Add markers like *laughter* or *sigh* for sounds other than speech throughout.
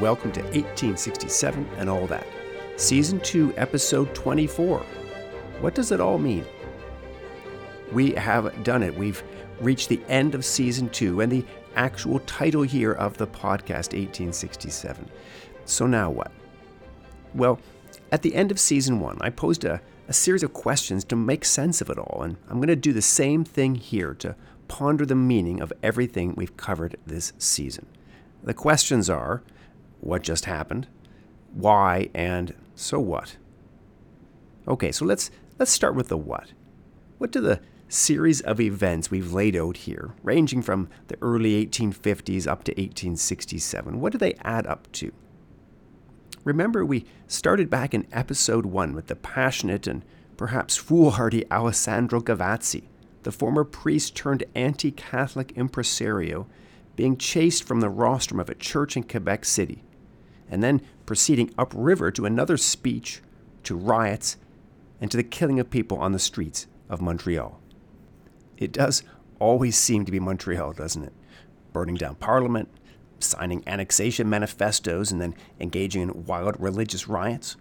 welcome to 1867 and all that. Season 2, Episode 24. What does it all mean? We have done it. We've reached the end of Season 2 and the actual title here of the podcast, 1867. So now what? Well, at the end of Season 1, I posed a, a series of questions to make sense of it all, and I'm going to do the same thing here to ponder the meaning of everything we've covered this season. The questions are what just happened, why, and so what? Okay, so let's let's start with the what. What do the series of events we've laid out here, ranging from the early 1850s up to 1867, what do they add up to? Remember, we started back in episode 1 with the passionate and perhaps foolhardy Alessandro Gavazzi, the former priest turned anti Catholic impresario being chased from the rostrum of a church in Quebec City, and then proceeding upriver to another speech, to riots, and to the killing of people on the streets of Montreal. It does always seem to be Montreal, doesn't it? Burning down Parliament, signing annexation manifestos, and then engaging in wild religious riots.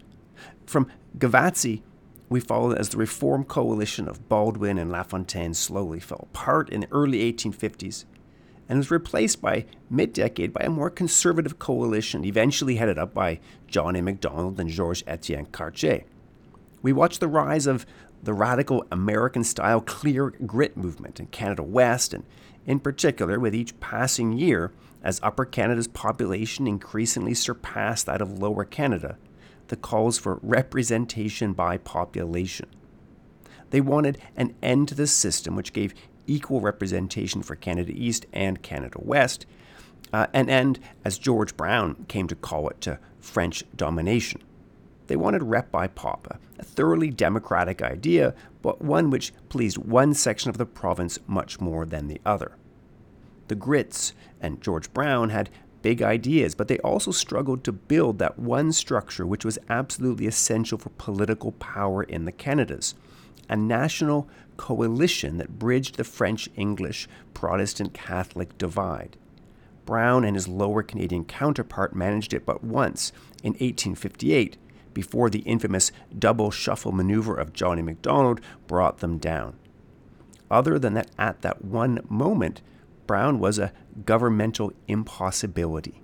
From Gavazzi, we follow as the Reform coalition of Baldwin and LaFontaine slowly fell apart in the early 1850s and was replaced by mid decade by a more conservative coalition, eventually headed up by John A. Macdonald and Georges Etienne Cartier. We watched the rise of the radical American style clear grit movement in Canada West, and in particular, with each passing year, as Upper Canada's population increasingly surpassed that of Lower Canada, the calls for representation by population. They wanted an end to the system which gave equal representation for Canada East and Canada West, uh, and end, as George Brown came to call it, to French domination. They wanted rep by pop, a thoroughly democratic idea, but one which pleased one section of the province much more than the other. The Grits and George Brown had big ideas, but they also struggled to build that one structure which was absolutely essential for political power in the Canadas a national coalition that bridged the French English Protestant Catholic divide. Brown and his lower Canadian counterpart managed it but once in 1858 before the infamous double shuffle maneuver of Johnny Macdonald brought them down. Other than that, at that one moment, Brown was a governmental impossibility.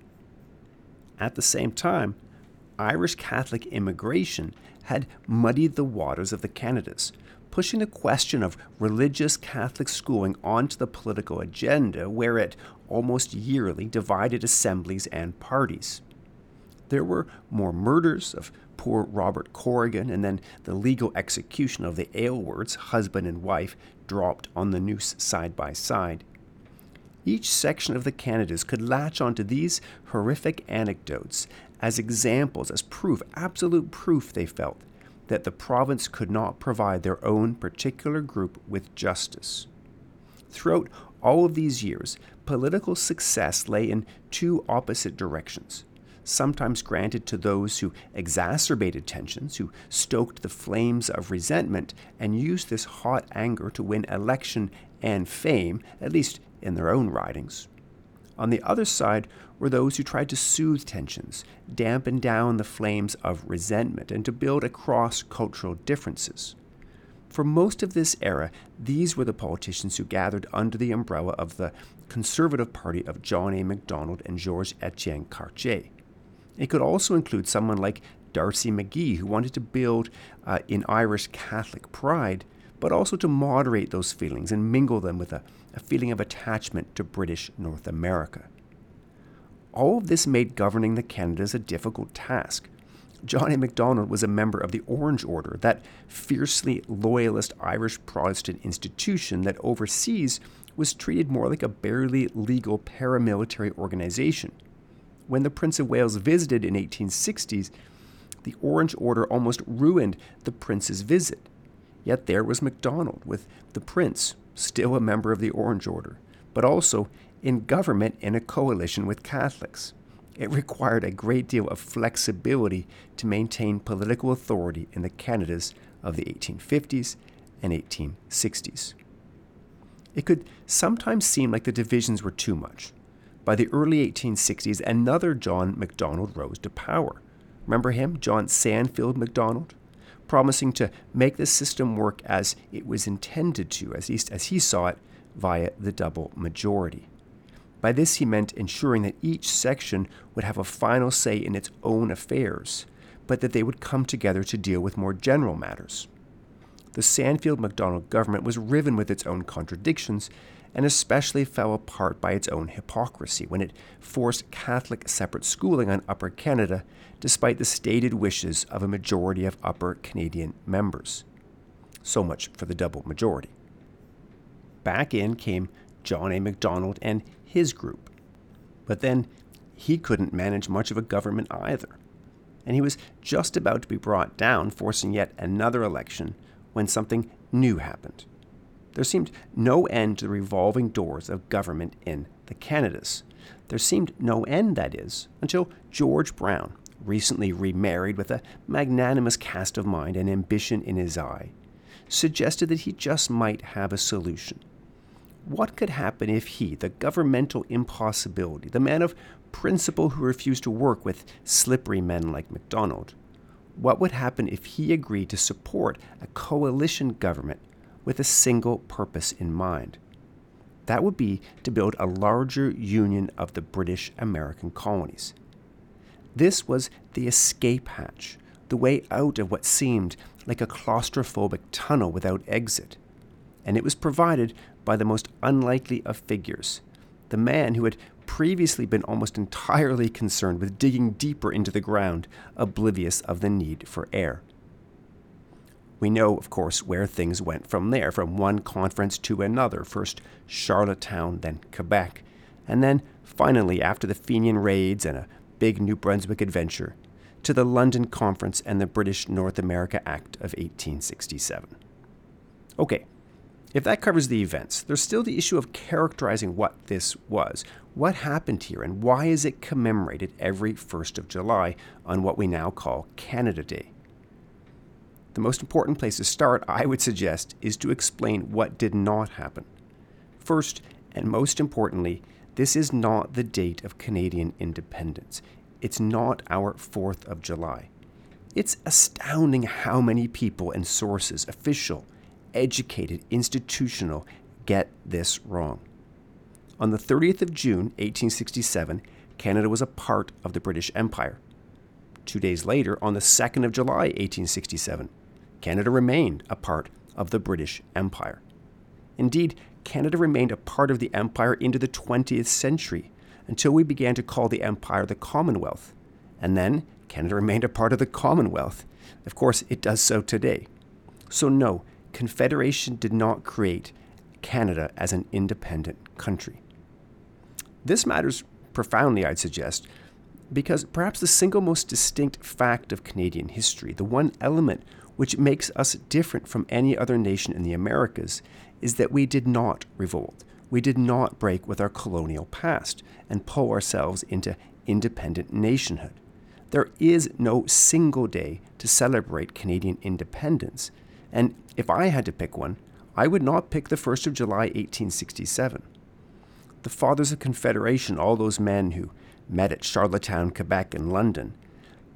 At the same time, Irish Catholic immigration had muddied the waters of the Canadas, pushing the question of religious Catholic schooling onto the political agenda, where it almost yearly divided assemblies and parties. There were more murders of poor Robert Corrigan, and then the legal execution of the Aylwards, husband and wife, dropped on the noose side by side. Each section of the Canadas could latch onto these horrific anecdotes as examples, as proof, absolute proof, they felt, that the province could not provide their own particular group with justice. Throughout all of these years, political success lay in two opposite directions. Sometimes granted to those who exacerbated tensions, who stoked the flames of resentment, and used this hot anger to win election and fame, at least in their own ridings. On the other side were those who tried to soothe tensions, dampen down the flames of resentment, and to build across cultural differences. For most of this era, these were the politicians who gathered under the umbrella of the Conservative Party of John A. Macdonald and Georges Etienne Cartier. It could also include someone like D'Arcy McGee, who wanted to build uh, in Irish Catholic pride, but also to moderate those feelings and mingle them with a, a feeling of attachment to British North America. All of this made governing the Canadas a difficult task. John A. Macdonald was a member of the Orange Order, that fiercely loyalist Irish Protestant institution that overseas was treated more like a barely legal paramilitary organization. When the Prince of Wales visited in 1860s, the Orange Order almost ruined the prince's visit. Yet there was Macdonald with the prince, still a member of the Orange Order, but also in government in a coalition with Catholics. It required a great deal of flexibility to maintain political authority in the Canadas of the 1850s and 1860s. It could sometimes seem like the divisions were too much. by the early 1860s, another John Macdonald rose to power. Remember him, John Sandfield Macdonald? Promising to make the system work as it was intended to, at least as he saw it, via the double majority. By this, he meant ensuring that each section would have a final say in its own affairs, but that they would come together to deal with more general matters. The Sandfield Macdonald government was riven with its own contradictions and especially fell apart by its own hypocrisy when it forced Catholic separate schooling on Upper Canada despite the stated wishes of a majority of Upper Canadian members. So much for the double majority. Back in came John A. Macdonald and his group. But then he couldn't manage much of a government either. And he was just about to be brought down, forcing yet another election, when something new happened there seemed no end to the revolving doors of government in the Canadas. There seemed no end, that is, until George Brown, recently remarried with a magnanimous cast of mind and ambition in his eye, suggested that he just might have a solution. What could happen if he, the governmental impossibility, the man of principle who refused to work with slippery men like Macdonald, what would happen if he agreed to support a coalition government with a single purpose in mind. That would be to build a larger union of the British American colonies. This was the escape hatch, the way out of what seemed like a claustrophobic tunnel without exit. And it was provided by the most unlikely of figures the man who had previously been almost entirely concerned with digging deeper into the ground, oblivious of the need for air. We know, of course, where things went from there, from one conference to another, first Charlottetown, then Quebec, and then finally, after the Fenian raids and a big New Brunswick adventure, to the London Conference and the British North America Act of 1867. Okay, if that covers the events, there's still the issue of characterizing what this was. What happened here, and why is it commemorated every 1st of July on what we now call Canada Day? The most important place to start, I would suggest, is to explain what did not happen. First, and most importantly, this is not the date of Canadian independence. It's not our 4th of July. It's astounding how many people and sources, official, educated, institutional, get this wrong. On the 30th of June, 1867, Canada was a part of the British Empire. Two days later, on the 2nd of July, 1867, Canada remained a part of the British Empire. Indeed, Canada remained a part of the empire into the 20th century until we began to call the empire the Commonwealth. And then Canada remained a part of the Commonwealth. Of course, it does so today. So, no, Confederation did not create Canada as an independent country. This matters profoundly, I'd suggest, because perhaps the single most distinct fact of Canadian history, the one element which makes us different from any other nation in the Americas, is that we did not revolt. We did not break with our colonial past and pull ourselves into independent nationhood. There is no single day to celebrate Canadian independence, and if I had to pick one, I would not pick the 1st of July 1867. The Fathers of Confederation, all those men who met at Charlottetown, Quebec, and London,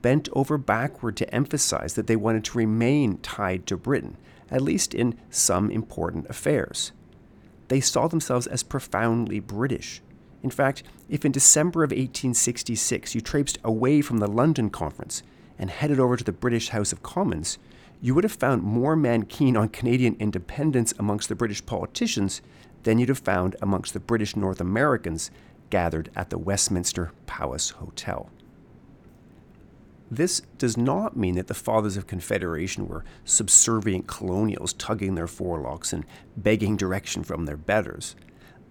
bent over backward to emphasize that they wanted to remain tied to Britain, at least in some important affairs. They saw themselves as profoundly British. In fact, if in December of 1866 you traipsed away from the London Conference and headed over to the British House of Commons, you would have found more men keen on Canadian independence amongst the British politicians than you'd have found amongst the British North Americans gathered at the Westminster Palace Hotel. This does not mean that the fathers of Confederation were subservient colonials tugging their forelocks and begging direction from their betters.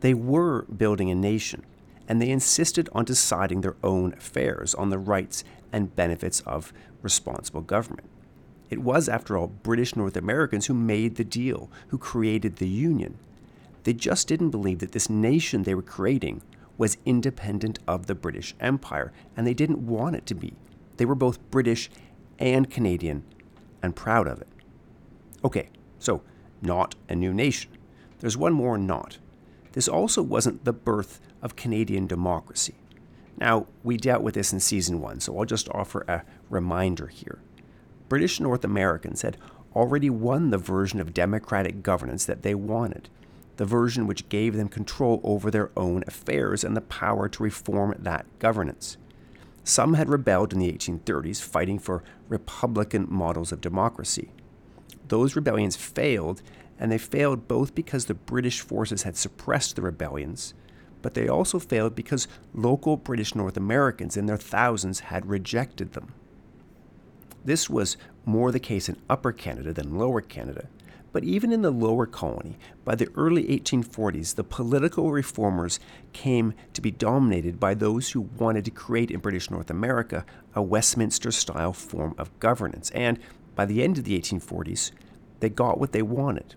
They were building a nation, and they insisted on deciding their own affairs, on the rights and benefits of responsible government. It was, after all, British North Americans who made the deal, who created the Union. They just didn't believe that this nation they were creating was independent of the British Empire, and they didn't want it to be. They were both British and Canadian and proud of it. Okay, so not a new nation. There's one more not. this also wasn't the birth of Canadian democracy. Now, we dealt with this in season one, so I'll just offer a reminder here. British North Americans had already won the version of democratic governance that they wanted, the version which gave them control over their own affairs and the power to reform that governance. Some had rebelled in the 1830s, fighting for republican models of democracy. Those rebellions failed, and they failed both because the British forces had suppressed the rebellions, but they also failed because local British North Americans in their thousands had rejected them. This was more the case in Upper Canada than Lower Canada, but even in the lower colony, by the early 1840s, the political reformers came to be dominated by those who wanted to create in British North America a Westminster style form of governance. And by the end of the 1840s, they got what they wanted.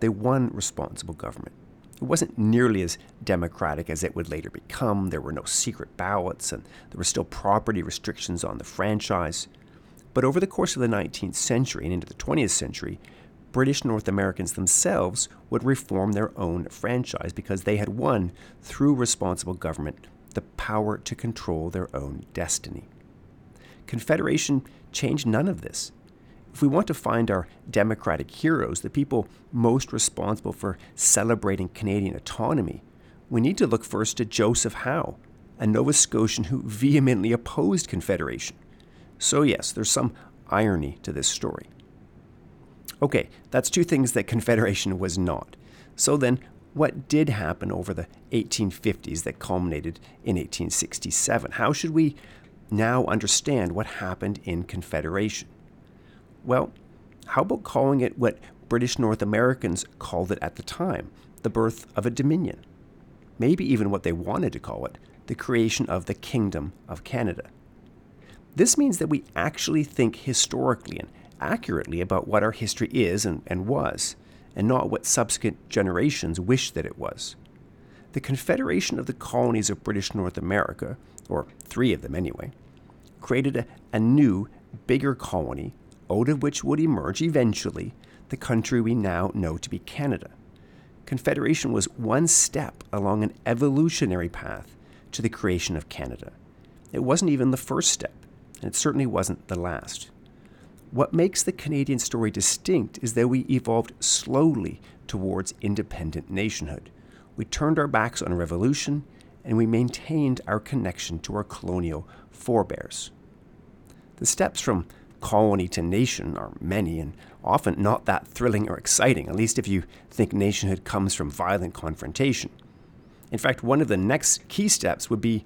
They won responsible government. It wasn't nearly as democratic as it would later become. There were no secret ballots, and there were still property restrictions on the franchise. But over the course of the 19th century and into the 20th century, British North Americans themselves would reform their own franchise because they had won, through responsible government, the power to control their own destiny. Confederation changed none of this. If we want to find our democratic heroes, the people most responsible for celebrating Canadian autonomy, we need to look first to Joseph Howe, a Nova Scotian who vehemently opposed Confederation. So, yes, there's some irony to this story. Okay, that's two things that Confederation was not. So then, what did happen over the 1850s that culminated in 1867? How should we now understand what happened in Confederation? Well, how about calling it what British North Americans called it at the time the birth of a dominion? Maybe even what they wanted to call it the creation of the Kingdom of Canada. This means that we actually think historically and accurately about what our history is and, and was, and not what subsequent generations wish that it was. The Confederation of the Colonies of British North America, or three of them anyway, created a, a new, bigger colony out of which would emerge eventually the country we now know to be Canada. Confederation was one step along an evolutionary path to the creation of Canada. It wasn't even the first step, and it certainly wasn't the last. What makes the Canadian story distinct is that we evolved slowly towards independent nationhood. We turned our backs on revolution and we maintained our connection to our colonial forebears. The steps from colony to nation are many and often not that thrilling or exciting, at least if you think nationhood comes from violent confrontation. In fact, one of the next key steps would be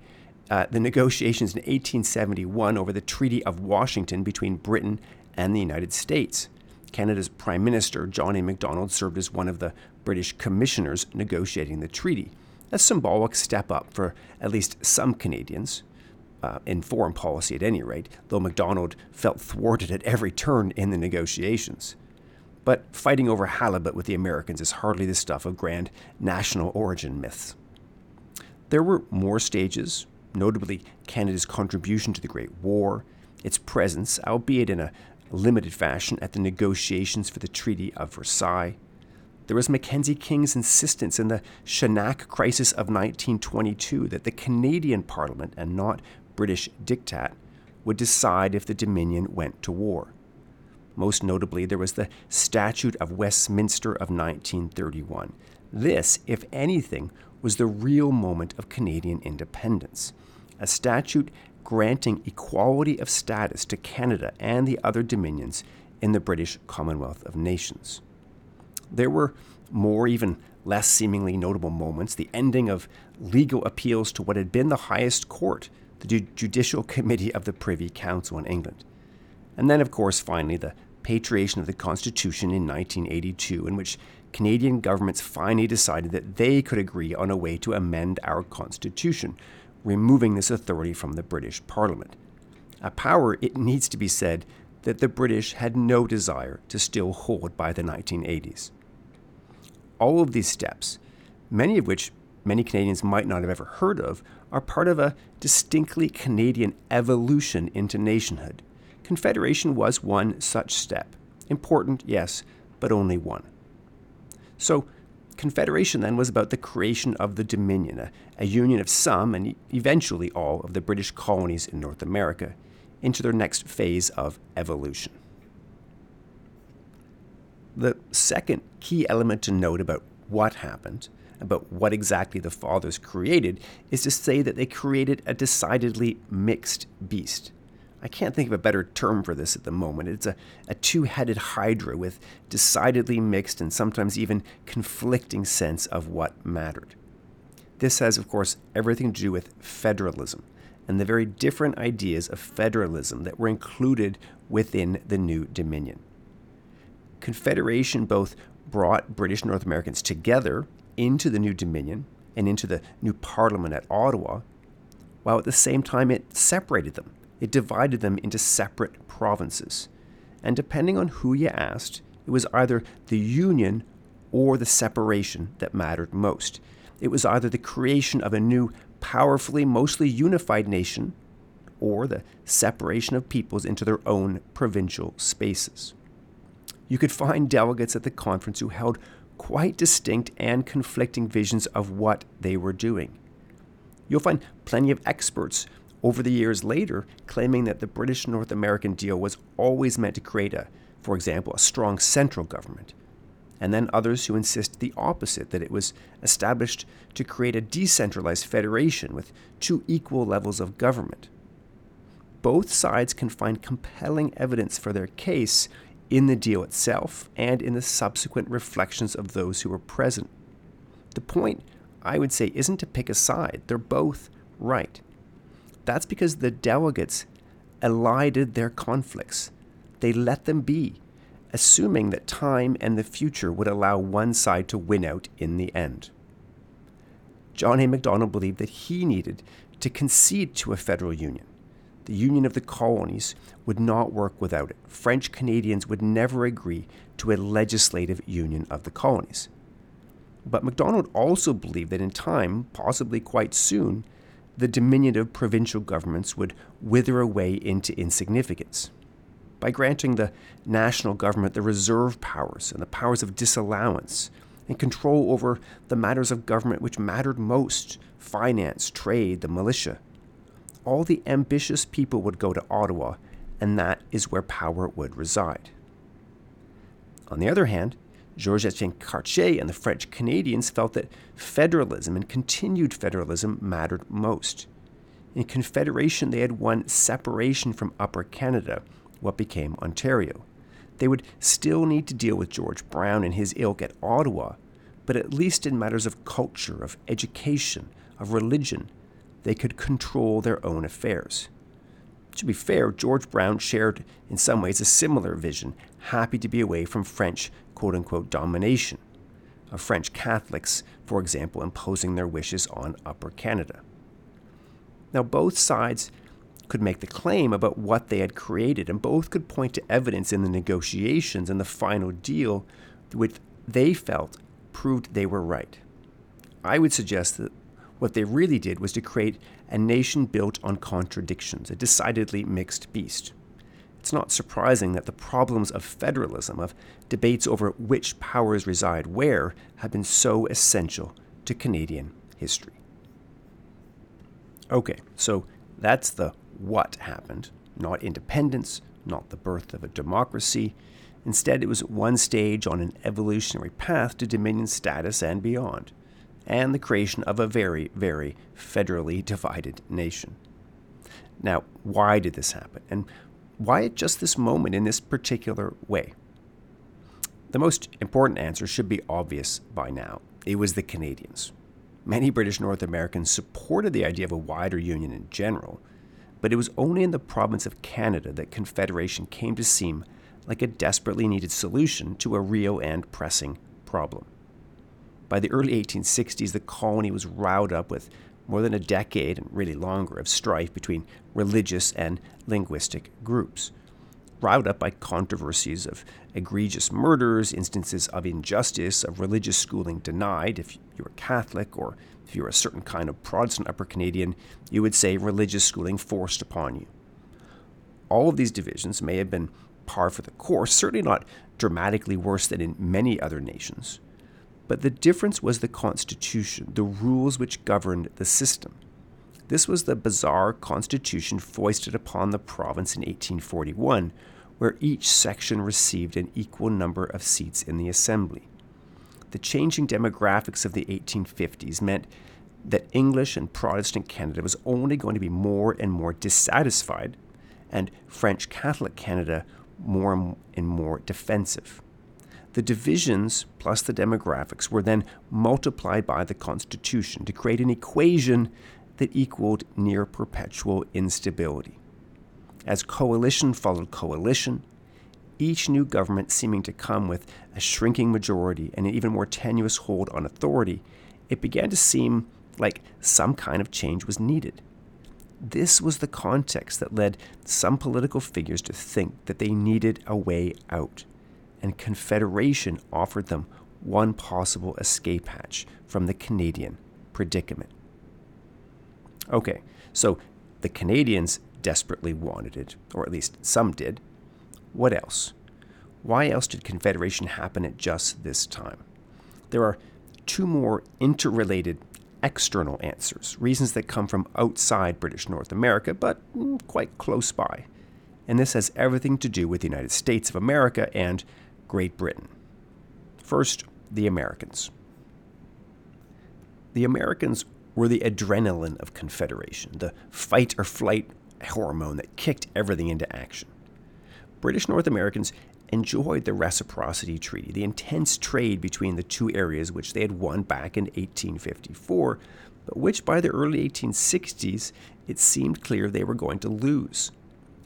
uh, the negotiations in 1871 over the Treaty of Washington between Britain and the United States. Canada's Prime Minister, John A. Macdonald, served as one of the British commissioners negotiating the treaty, a symbolic step up for at least some Canadians. Uh, in foreign policy, at any rate, though Macdonald felt thwarted at every turn in the negotiations. But fighting over halibut with the Americans is hardly the stuff of grand national origin myths. There were more stages, notably Canada's contribution to the Great War, its presence, albeit in a limited fashion at the negotiations for the Treaty of Versailles. There was Mackenzie King's insistence in the Chanak crisis of 1922 that the Canadian Parliament and not British diktat would decide if the Dominion went to war. Most notably, there was the Statute of Westminster of 1931. This, if anything, was the real moment of Canadian independence. A statute granting equality of status to Canada and the other dominions in the British Commonwealth of Nations. There were more, even less seemingly notable moments the ending of legal appeals to what had been the highest court, the Judicial Committee of the Privy Council in England. And then, of course, finally, the patriation of the Constitution in 1982, in which Canadian governments finally decided that they could agree on a way to amend our Constitution, removing this authority from the British Parliament. A power, it needs to be said, that the British had no desire to still hold by the 1980s. All of these steps, many of which many Canadians might not have ever heard of, are part of a distinctly Canadian evolution into nationhood. Confederation was one such step. Important, yes, but only one. So, Confederation then was about the creation of the Dominion, a, a union of some and eventually all of the British colonies in North America into their next phase of evolution. The second key element to note about what happened, about what exactly the fathers created, is to say that they created a decidedly mixed beast. I can't think of a better term for this at the moment. It's a, a two headed hydra with decidedly mixed and sometimes even conflicting sense of what mattered. This has, of course, everything to do with federalism and the very different ideas of federalism that were included within the new Dominion. Confederation both brought British North Americans together into the new Dominion and into the new Parliament at Ottawa, while at the same time it separated them it divided them into separate provinces. And depending on who you asked, it was either the union or the separation that mattered most. It was either the creation of a new, powerfully, mostly unified nation, or the separation of peoples into their own provincial spaces. You could find delegates at the conference who held quite distinct and conflicting visions of what they were doing. You'll find plenty of experts over the years later, claiming that the British North American deal was always meant to create a, for example, a strong central government. And then others who insist the opposite, that it was established to create a decentralized federation with two equal levels of government. Both sides can find compelling evidence for their case in the deal itself and in the subsequent reflections of those who were present. The point, I would say, isn't to pick a side, they're both right. That's because the delegates elided their conflicts. They let them be, assuming that time and the future would allow one side to win out in the end. John A. Macdonald believed that he needed to concede to a federal union. The union of the colonies would not work without it. French Canadians would never agree to a legislative union of the colonies. But Macdonald also believed that in time, possibly quite soon, the diminutive provincial governments would wither away into insignificance. By granting the national government the reserve powers and the powers of disallowance and control over the matters of government which mattered most finance, trade, the militia all the ambitious people would go to Ottawa, and that is where power would reside. On the other hand, Georges Etienne Cartier and the French Canadians felt that federalism and continued federalism mattered most. In Confederation, they had won separation from Upper Canada, what became Ontario. They would still need to deal with George Brown and his ilk at Ottawa, but at least in matters of culture, of education, of religion, they could control their own affairs. To be fair, George Brown shared in some ways a similar vision, happy to be away from French quote unquote domination of French Catholics, for example, imposing their wishes on Upper Canada. Now, both sides could make the claim about what they had created, and both could point to evidence in the negotiations and the final deal which they felt proved they were right. I would suggest that what they really did was to create a nation built on contradictions, a decidedly mixed beast. It's not surprising that the problems of federalism, of debates over which powers reside where, have been so essential to Canadian history. Okay, so that's the what happened, not independence, not the birth of a democracy. Instead, it was one stage on an evolutionary path to Dominion status and beyond, and the creation of a very, very federally divided nation. Now, why did this happen? And why at just this moment in this particular way? The most important answer should be obvious by now. It was the Canadians. Many British North Americans supported the idea of a wider union in general, but it was only in the province of Canada that Confederation came to seem like a desperately needed solution to a real and pressing problem. By the early 1860s, the colony was riled up with more than a decade and really longer of strife between religious and linguistic groups, riled up by controversies of egregious murders, instances of injustice, of religious schooling denied. If you were Catholic or if you were a certain kind of Protestant Upper Canadian, you would say religious schooling forced upon you. All of these divisions may have been par for the course, certainly not dramatically worse than in many other nations. But the difference was the Constitution, the rules which governed the system. This was the bizarre constitution foisted upon the province in 1841, where each section received an equal number of seats in the assembly. The changing demographics of the 1850s meant that English and Protestant Canada was only going to be more and more dissatisfied, and French Catholic Canada more and more defensive. The divisions plus the demographics were then multiplied by the Constitution to create an equation that equaled near perpetual instability. As coalition followed coalition, each new government seeming to come with a shrinking majority and an even more tenuous hold on authority, it began to seem like some kind of change was needed. This was the context that led some political figures to think that they needed a way out, and Confederation offered them one possible escape hatch from the Canadian predicament. Okay, so the Canadians desperately wanted it, or at least some did. What else? Why else did Confederation happen at just this time? There are two more interrelated external answers, reasons that come from outside British North America, but mm, quite close by. And this has everything to do with the United States of America and Great Britain. First, the Americans. The Americans were the adrenaline of Confederation, the fight or flight hormone that kicked everything into action. British North Americans enjoyed the Reciprocity Treaty, the intense trade between the two areas which they had won back in 1854, but which by the early 1860s it seemed clear they were going to lose.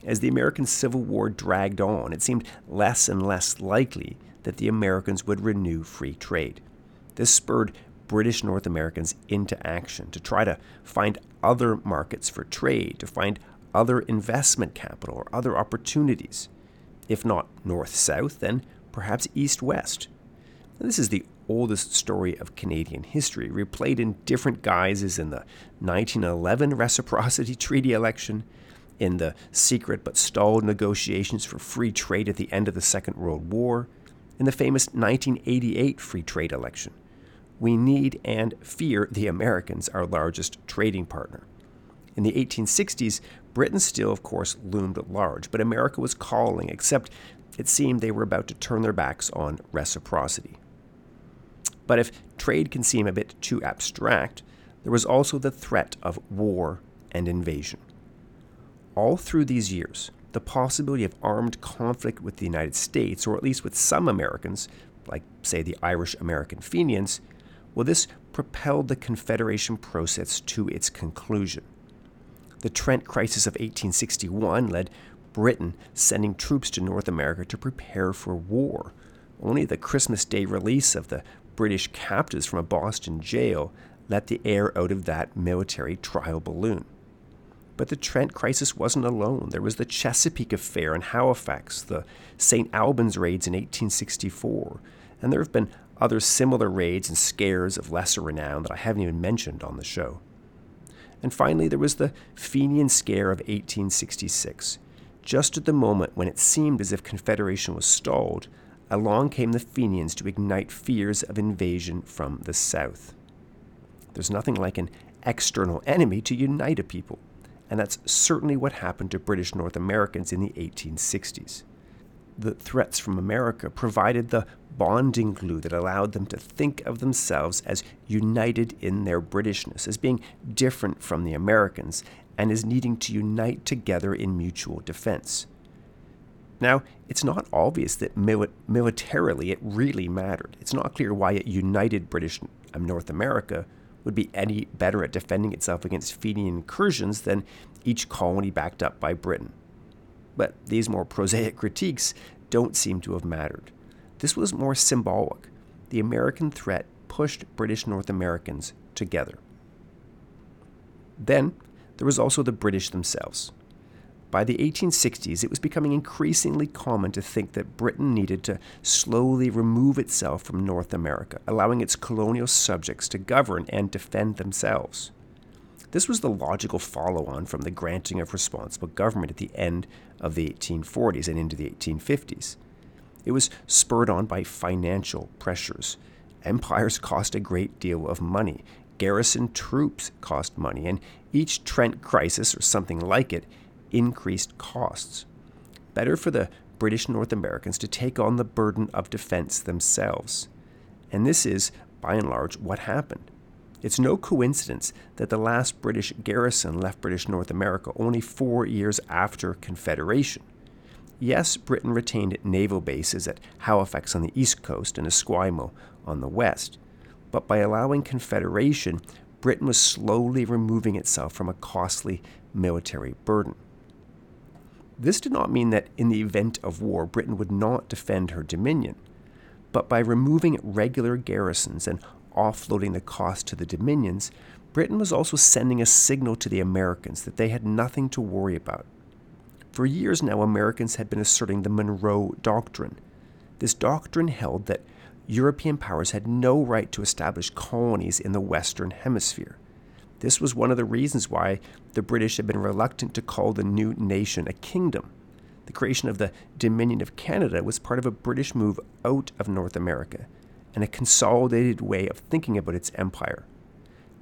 As the American Civil War dragged on, it seemed less and less likely that the Americans would renew free trade. This spurred British North Americans into action to try to find other markets for trade, to find other investment capital or other opportunities. If not north south, then perhaps east west. This is the oldest story of Canadian history, replayed in different guises in the 1911 Reciprocity *laughs* Treaty election, in the secret but stalled negotiations for free trade at the end of the Second World War, in the famous 1988 free trade election, we need and fear the Americans, our largest trading partner. In the 1860s, Britain still, of course, loomed large, but America was calling, except it seemed they were about to turn their backs on reciprocity. But if trade can seem a bit too abstract, there was also the threat of war and invasion. All through these years, the possibility of armed conflict with the United States, or at least with some Americans, like, say, the Irish American Fenians, well, this propelled the Confederation process to its conclusion. The Trent Crisis of 1861 led Britain sending troops to North America to prepare for war. Only the Christmas Day release of the British captives from a Boston jail let the air out of that military trial balloon. But the Trent crisis wasn't alone. There was the Chesapeake affair in Halifax, the St. Albans raids in 1864, and there have been other similar raids and scares of lesser renown that I haven't even mentioned on the show. And finally, there was the Fenian Scare of 1866. Just at the moment when it seemed as if Confederation was stalled, along came the Fenians to ignite fears of invasion from the south. There's nothing like an external enemy to unite a people, and that's certainly what happened to British North Americans in the 1860s the threats from America provided the bonding glue that allowed them to think of themselves as united in their Britishness, as being different from the Americans, and as needing to unite together in mutual defense. Now, it's not obvious that mili- militarily it really mattered. It's not clear why it united British um, North America would be any better at defending itself against Fenian incursions than each colony backed up by Britain. But these more prosaic *laughs* critiques don't seem to have mattered. This was more symbolic. The American threat pushed British North Americans together. Then there was also the British themselves. By the 1860s, it was becoming increasingly common to think that Britain needed to slowly remove itself from North America, allowing its colonial subjects to govern and defend themselves. This was the logical follow on from the granting of responsible government at the end of the 1840s and into the 1850s. It was spurred on by financial pressures. empires cost a great deal of money. Garrison troops cost money, and each Trent crisis or something like it increased costs. Better for the British North Americans to take on the burden of defense themselves. And this is, by and large, what happened. It's no coincidence that the last British garrison left British North America only four years after Confederation. Yes, Britain retained naval bases at Halifax on the east coast and Esquimalt on the west, but by allowing Confederation, Britain was slowly removing itself from a costly military burden. This did not mean that in the event of war, Britain would not defend her dominion, but by removing regular garrisons and offloading the cost to the dominions, Britain was also sending a signal to the Americans that they had nothing to worry about. For years now, Americans had been asserting the Monroe Doctrine. This doctrine held that European powers had no right to establish colonies in the Western Hemisphere. This was one of the reasons why the British had been reluctant to call the new nation a kingdom. The creation of the Dominion of Canada was part of a British move out of North America and a consolidated way of thinking about its empire.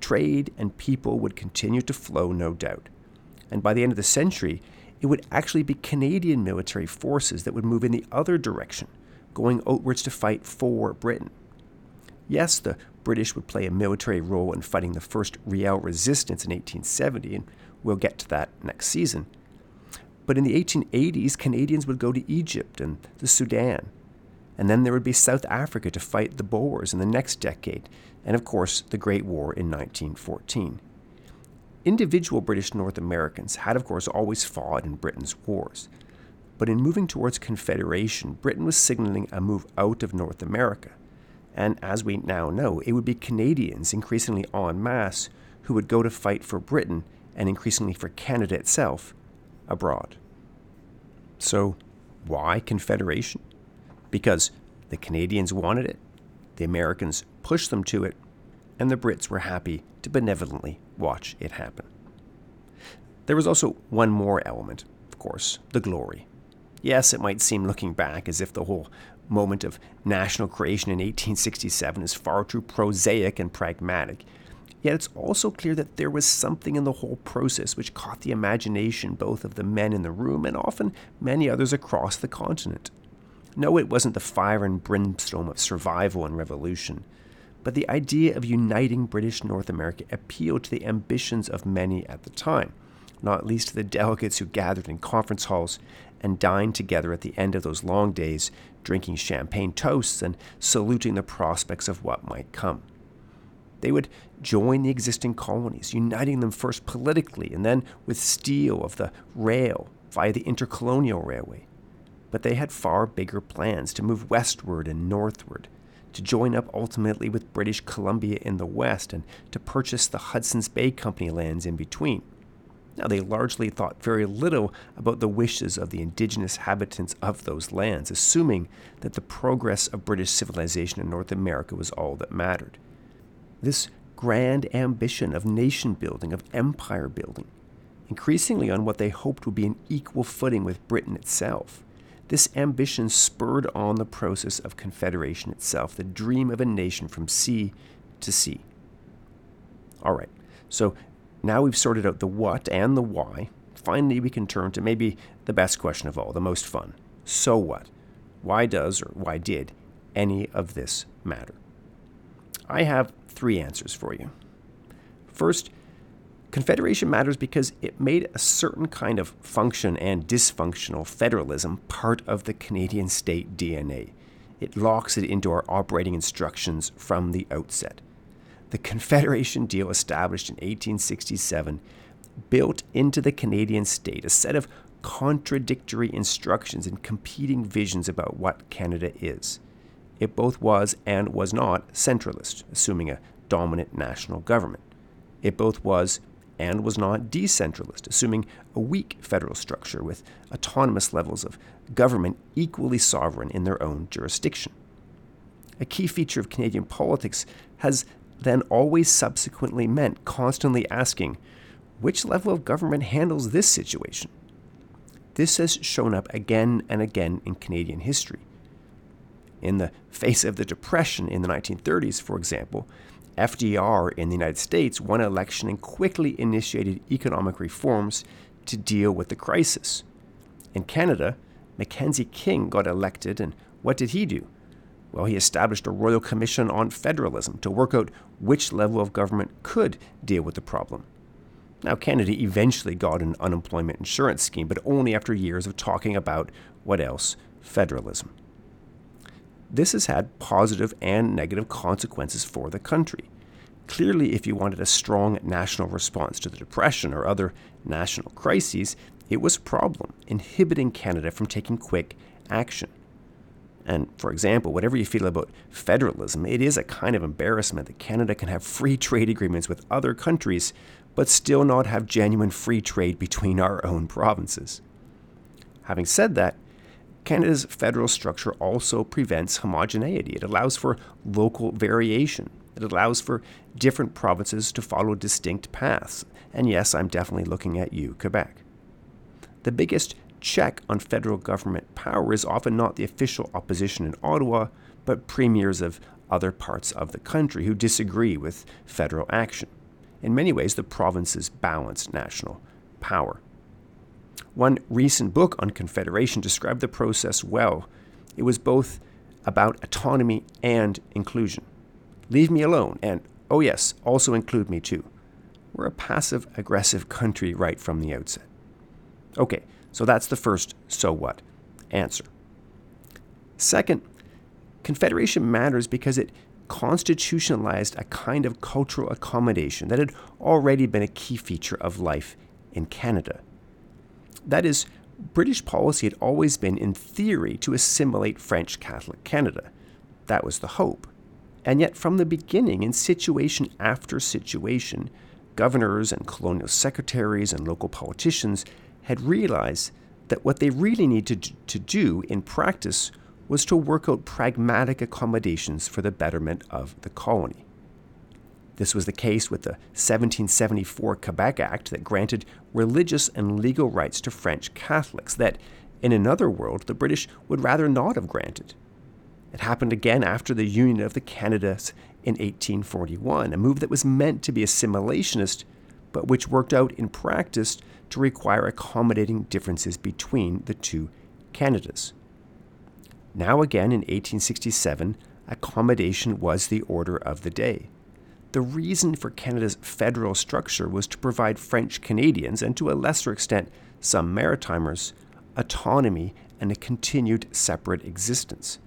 Trade and people would continue to flow, no doubt. And by the end of the century, it would actually be Canadian military forces that would move in the other direction, going outwards to fight for Britain. Yes, the British would play a military role in fighting the first Riel resistance in 1870, and we'll get to that next season. But in the 1880s, Canadians would go to Egypt and the Sudan. And then there would be South Africa to fight the Boers in the next decade, and of course, the Great War in 1914. Individual British North Americans had, of course, always fought in Britain's wars. But in moving towards Confederation, Britain was signaling a move out of North America. And as we now know, it would be Canadians, increasingly en masse, who would go to fight for Britain and increasingly for Canada itself abroad. So, why Confederation? Because the Canadians wanted it, the Americans pushed them to it, and the Brits were happy to benevolently watch it happen. There was also one more element, of course, the glory. Yes, it might seem looking back as if the whole moment of national creation in 1867 is far too prosaic and pragmatic. Yet it's also clear that there was something in the whole process which caught the imagination both of the men in the room and often many others across the continent. No, it wasn't the fire and brimstone of survival and revolution, but the idea of uniting British North America appealed to the ambitions of many at the time, not least the delegates who gathered in conference halls and dined together at the end of those long days, drinking champagne toasts and saluting the prospects of what might come. They would join the existing colonies, uniting them first politically and then with steel of the rail via the intercolonial railway. But they had far bigger plans to move westward and northward, to join up ultimately with British Columbia in the west and to purchase the Hudson's Bay Company lands in between. Now, they largely thought very little about the wishes of the indigenous habitants of those lands, assuming that the progress of British civilization in North America was all that mattered. This grand ambition of nation building, of empire building, increasingly on what they hoped would be an equal footing with Britain itself. This ambition spurred on the process of confederation itself, the dream of a nation from sea to sea. All right, so now we've sorted out the what and the why. Finally, we can turn to maybe the best question of all, the most fun. So what? Why does or why did any of this matter? I have three answers for you. First, Confederation matters because it made a certain kind of function and dysfunctional federalism part of the Canadian state DNA. It locks it into our operating instructions from the outset the Confederation deal established in 1867 built into the Canadian state a set of contradictory instructions and competing visions about what Canada is. It both was and was not centralist, assuming a dominant national government. It both was and was not decentralist, assuming a weak federal structure with autonomous levels of government equally sovereign in their own jurisdiction. A key feature of Canadian politics has then always subsequently meant constantly asking, which level of government handles this situation? This has shown up again and again in Canadian history. In the face of the Depression in the 1930s, for example, FDR in the United States won election and quickly initiated economic reforms to deal with the crisis. In Canada, Mackenzie King got elected, and what did he do? Well, he established a Royal Commission on Federalism to work out which level of government could deal with the problem. Now, Canada eventually got an unemployment insurance scheme, but only after years of talking about what else? Federalism. This has had positive and negative consequences for the country. Clearly, if you wanted a strong national response to the Depression or other national crises, it was a problem, inhibiting Canada from taking quick action. And for example, whatever you feel about federalism, it is a kind of embarrassment that Canada can have free trade agreements with other countries, but still not have genuine free trade between our own provinces. Having said that, Canada's federal structure also prevents homogeneity. It allows for local variation. It allows for different provinces to follow distinct paths. And yes, I'm definitely looking at you, Quebec. The biggest check on federal government power is often not the official opposition in Ottawa, but premiers of other parts of the country who disagree with federal action. In many ways, the provinces balance national power. One recent book on Confederation described the process well. It was both about autonomy and inclusion. Leave me alone, and oh, yes, also include me too. We're a passive aggressive country right from the outset. Okay, so that's the first so what answer. Second, Confederation matters because it constitutionalized a kind of cultural accommodation that had already been a key feature of life in Canada. That is, British policy had always been, in theory, to assimilate French Catholic Canada. That was the hope. And yet, from the beginning, in situation after situation, governors and colonial secretaries and local politicians had realized that what they really needed to do in practice was to work out pragmatic accommodations for the betterment of the colony. This was the case with the 1774 Quebec Act that granted religious and legal rights to French Catholics that, in another world, the British would rather not have granted. It happened again after the Union of the Canadas in 1841, a move that was meant to be assimilationist, but which worked out in practice to require accommodating differences between the two Canadas. Now, again in 1867, accommodation was the order of the day. The reason for Canada's federal structure was to provide French Canadians, and to a lesser extent some Maritimers, autonomy and a continued separate existence.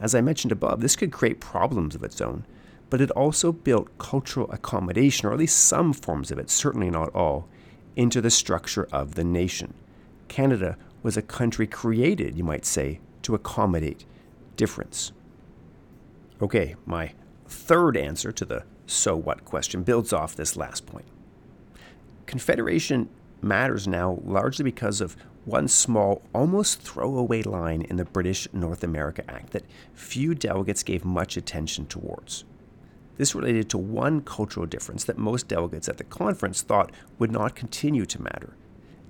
As I mentioned above, this could create problems of its own, but it also built cultural accommodation, or at least some forms of it, certainly not all, into the structure of the nation. Canada was a country created, you might say, to accommodate difference. Okay, my third answer to the so what question builds off this last point. Confederation matters now largely because of one small, almost throwaway line in the British North America Act that few delegates gave much attention towards. This related to one cultural difference that most delegates at the conference thought would not continue to matter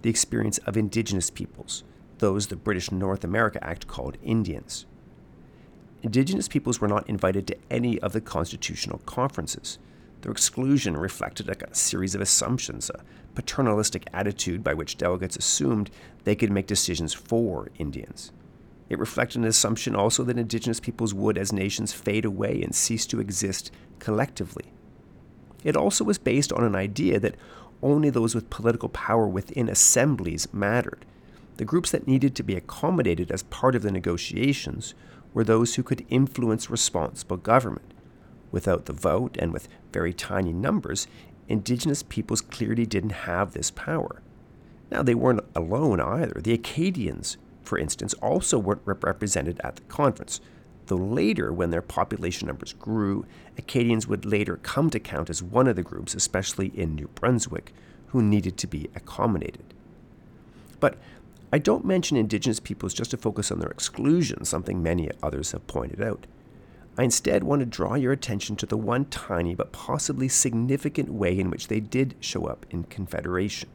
the experience of Indigenous peoples, those the British North America Act called Indians. Indigenous peoples were not invited to any of the constitutional conferences. Their exclusion reflected a series of assumptions, a paternalistic attitude by which delegates assumed they could make decisions for Indians. It reflected an assumption also that indigenous peoples would, as nations, fade away and cease to exist collectively. It also was based on an idea that only those with political power within assemblies mattered. The groups that needed to be accommodated as part of the negotiations were those who could influence responsible government. Without the vote and with very tiny numbers, indigenous peoples clearly didn't have this power. Now, they weren't alone either. The Acadians, for instance, also weren't represented at the conference, though later, when their population numbers grew, Acadians would later come to count as one of the groups, especially in New Brunswick, who needed to be accommodated. But I don't mention Indigenous peoples just to focus on their exclusion, something many others have pointed out. I instead want to draw your attention to the one tiny but possibly significant way in which they did show up in Confederation.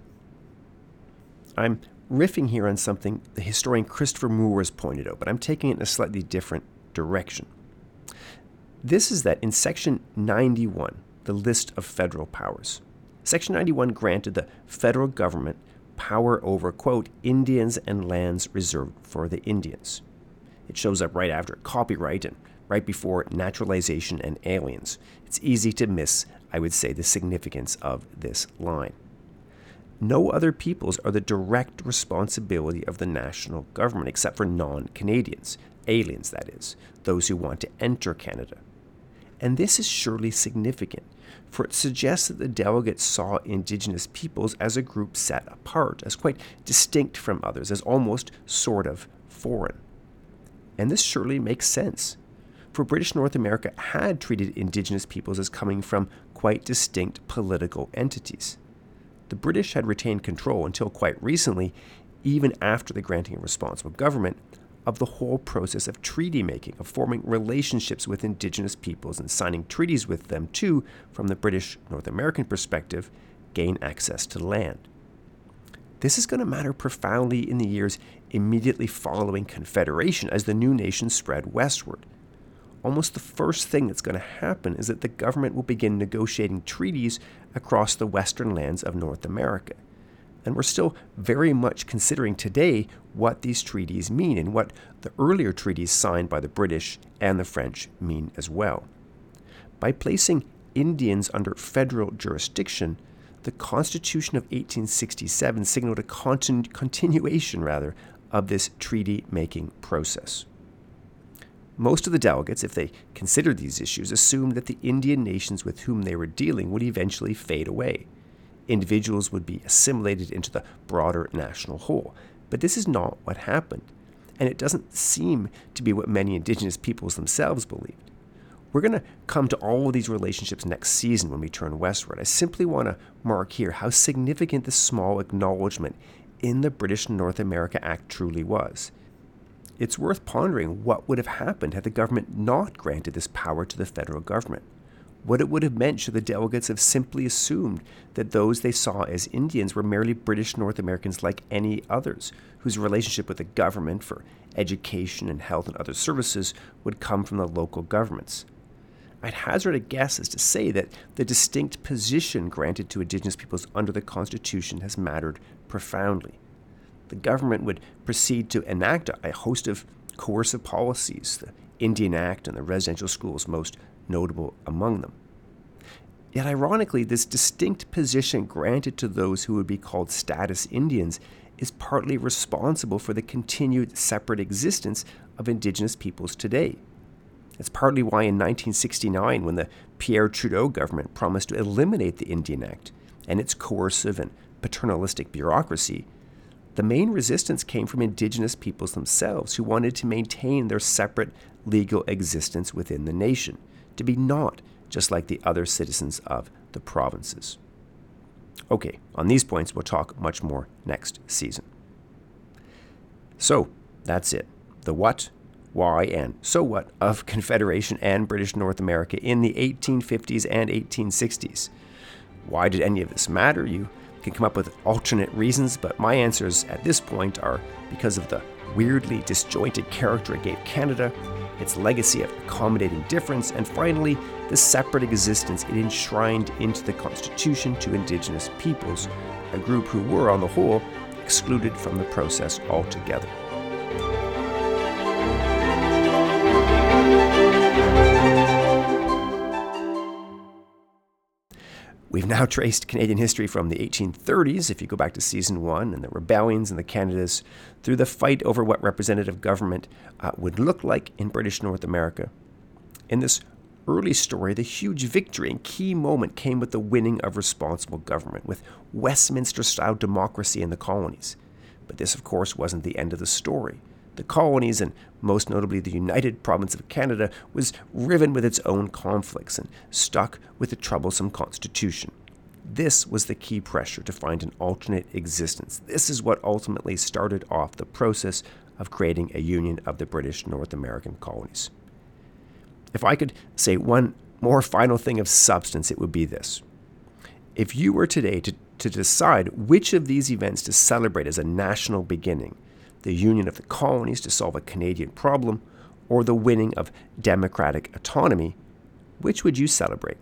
I'm riffing here on something the historian Christopher Moore has pointed out, but I'm taking it in a slightly different direction. This is that in Section 91, the list of federal powers, Section 91 granted the federal government power over, quote, Indians and lands reserved for the Indians. It shows up right after copyright and right before naturalization and aliens. It's easy to miss, I would say, the significance of this line. No other peoples are the direct responsibility of the national government except for non Canadians, aliens, that is, those who want to enter Canada. And this is surely significant, for it suggests that the delegates saw Indigenous peoples as a group set apart, as quite distinct from others, as almost sort of foreign. And this surely makes sense, for British North America had treated Indigenous peoples as coming from quite distinct political entities. The British had retained control until quite recently, even after the granting of responsible government, of the whole process of treaty making, of forming relationships with indigenous peoples and signing treaties with them to, from the British North American perspective, gain access to land. This is going to matter profoundly in the years immediately following Confederation as the new nation spread westward. Almost the first thing that's going to happen is that the government will begin negotiating treaties across the western lands of North America. And we're still very much considering today what these treaties mean and what the earlier treaties signed by the British and the French mean as well. By placing Indians under federal jurisdiction, the Constitution of 1867 signaled a continu- continuation rather of this treaty making process. Most of the delegates, if they considered these issues, assumed that the Indian nations with whom they were dealing would eventually fade away individuals would be assimilated into the broader national whole. But this is not what happened, and it doesn't seem to be what many indigenous peoples themselves believed. We're going to come to all of these relationships next season when we turn westward. I simply want to mark here how significant this small acknowledgement in the British North America Act truly was. It's worth pondering what would have happened had the government not granted this power to the federal government what it would have meant should the delegates have simply assumed that those they saw as Indians were merely British North Americans like any others, whose relationship with the government for education and health and other services would come from the local governments. I'd hazard a guess as to say that the distinct position granted to Indigenous peoples under the Constitution has mattered profoundly. The government would proceed to enact a host of coercive policies, the Indian Act and the residential schools most notable among them. Yet, ironically, this distinct position granted to those who would be called status Indians is partly responsible for the continued separate existence of Indigenous peoples today. It's partly why in 1969, when the Pierre Trudeau government promised to eliminate the Indian Act and its coercive and paternalistic bureaucracy, the main resistance came from Indigenous peoples themselves who wanted to maintain their separate legal existence within the nation to be not just like the other citizens of the provinces. Okay, on these points, we'll talk much more next season. So, that's it. The what, why, and so what of *laughs* Confederation and British North America in the 1850s and 1860s. Why did any of this matter? You can come up with alternate reasons, but my answers at this point are because of the weirdly disjointed character it gave Canada its legacy of accommodating difference, and finally, the separate existence it enshrined into the Constitution to Indigenous peoples, a group who were, on the whole, excluded from the process altogether. We've now traced Canadian history from the 1830s, if you go back to season one, and the rebellions and the Canadas, through the fight over what representative government uh, would look like in British North America. In this early story, the huge victory and key moment came with the winning of responsible government, with Westminster style democracy in the colonies. But this, of course, wasn't the end of the story. The colonies, and most notably the United Province of Canada, was riven with its own conflicts and stuck with a troublesome constitution. This was the key pressure to find an alternate existence. This is what ultimately started off the process of creating a union of the British North American colonies. If I could say one more final thing of substance, it would be this. If you were today to, to decide which of these events to celebrate as a national beginning, the union of the colonies to solve a Canadian problem, or the winning of democratic autonomy, which would you celebrate?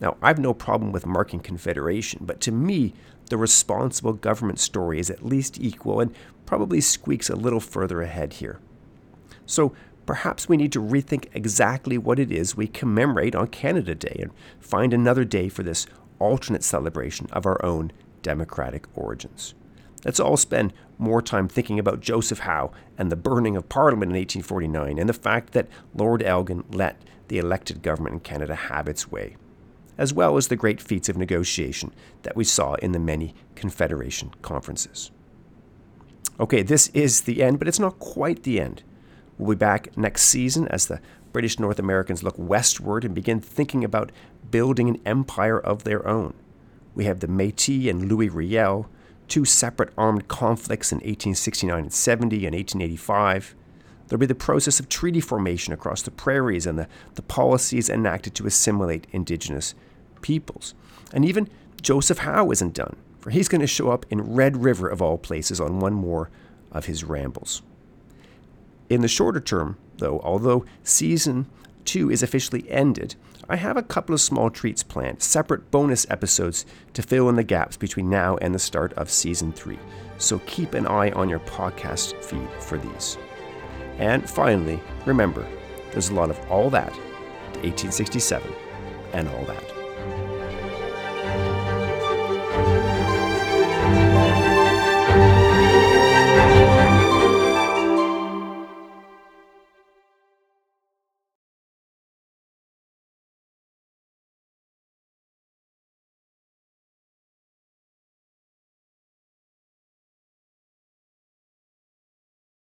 Now, I've no problem with marking Confederation, but to me, the responsible government story is at least equal and probably squeaks a little further ahead here. So perhaps we need to rethink exactly what it is we commemorate on Canada Day and find another day for this alternate celebration of our own democratic origins. Let's all spend more time thinking about Joseph Howe and the burning of Parliament in 1849 and the fact that Lord Elgin let the elected government in Canada have its way, as well as the great feats of negotiation that we saw in the many Confederation conferences. Okay, this is the end, but it's not quite the end. We'll be back next season as the British North Americans look westward and begin thinking about building an empire of their own. We have the Metis and Louis Riel, two separate armed conflicts in 1869 and 70 and 1885. There'll be the process of treaty formation across the prairies and the, the policies enacted to assimilate indigenous peoples. And even Joseph Howe isn't done, for he's going to show up in Red River, of all places, on one more of his rambles. In the shorter term, though, although season two is officially ended, I have a couple of small treats planned, separate bonus episodes to fill in the gaps between now and the start of season three. So keep an eye on your podcast feed for these. And finally, remember, there's a lot of all that to 1867 and all that.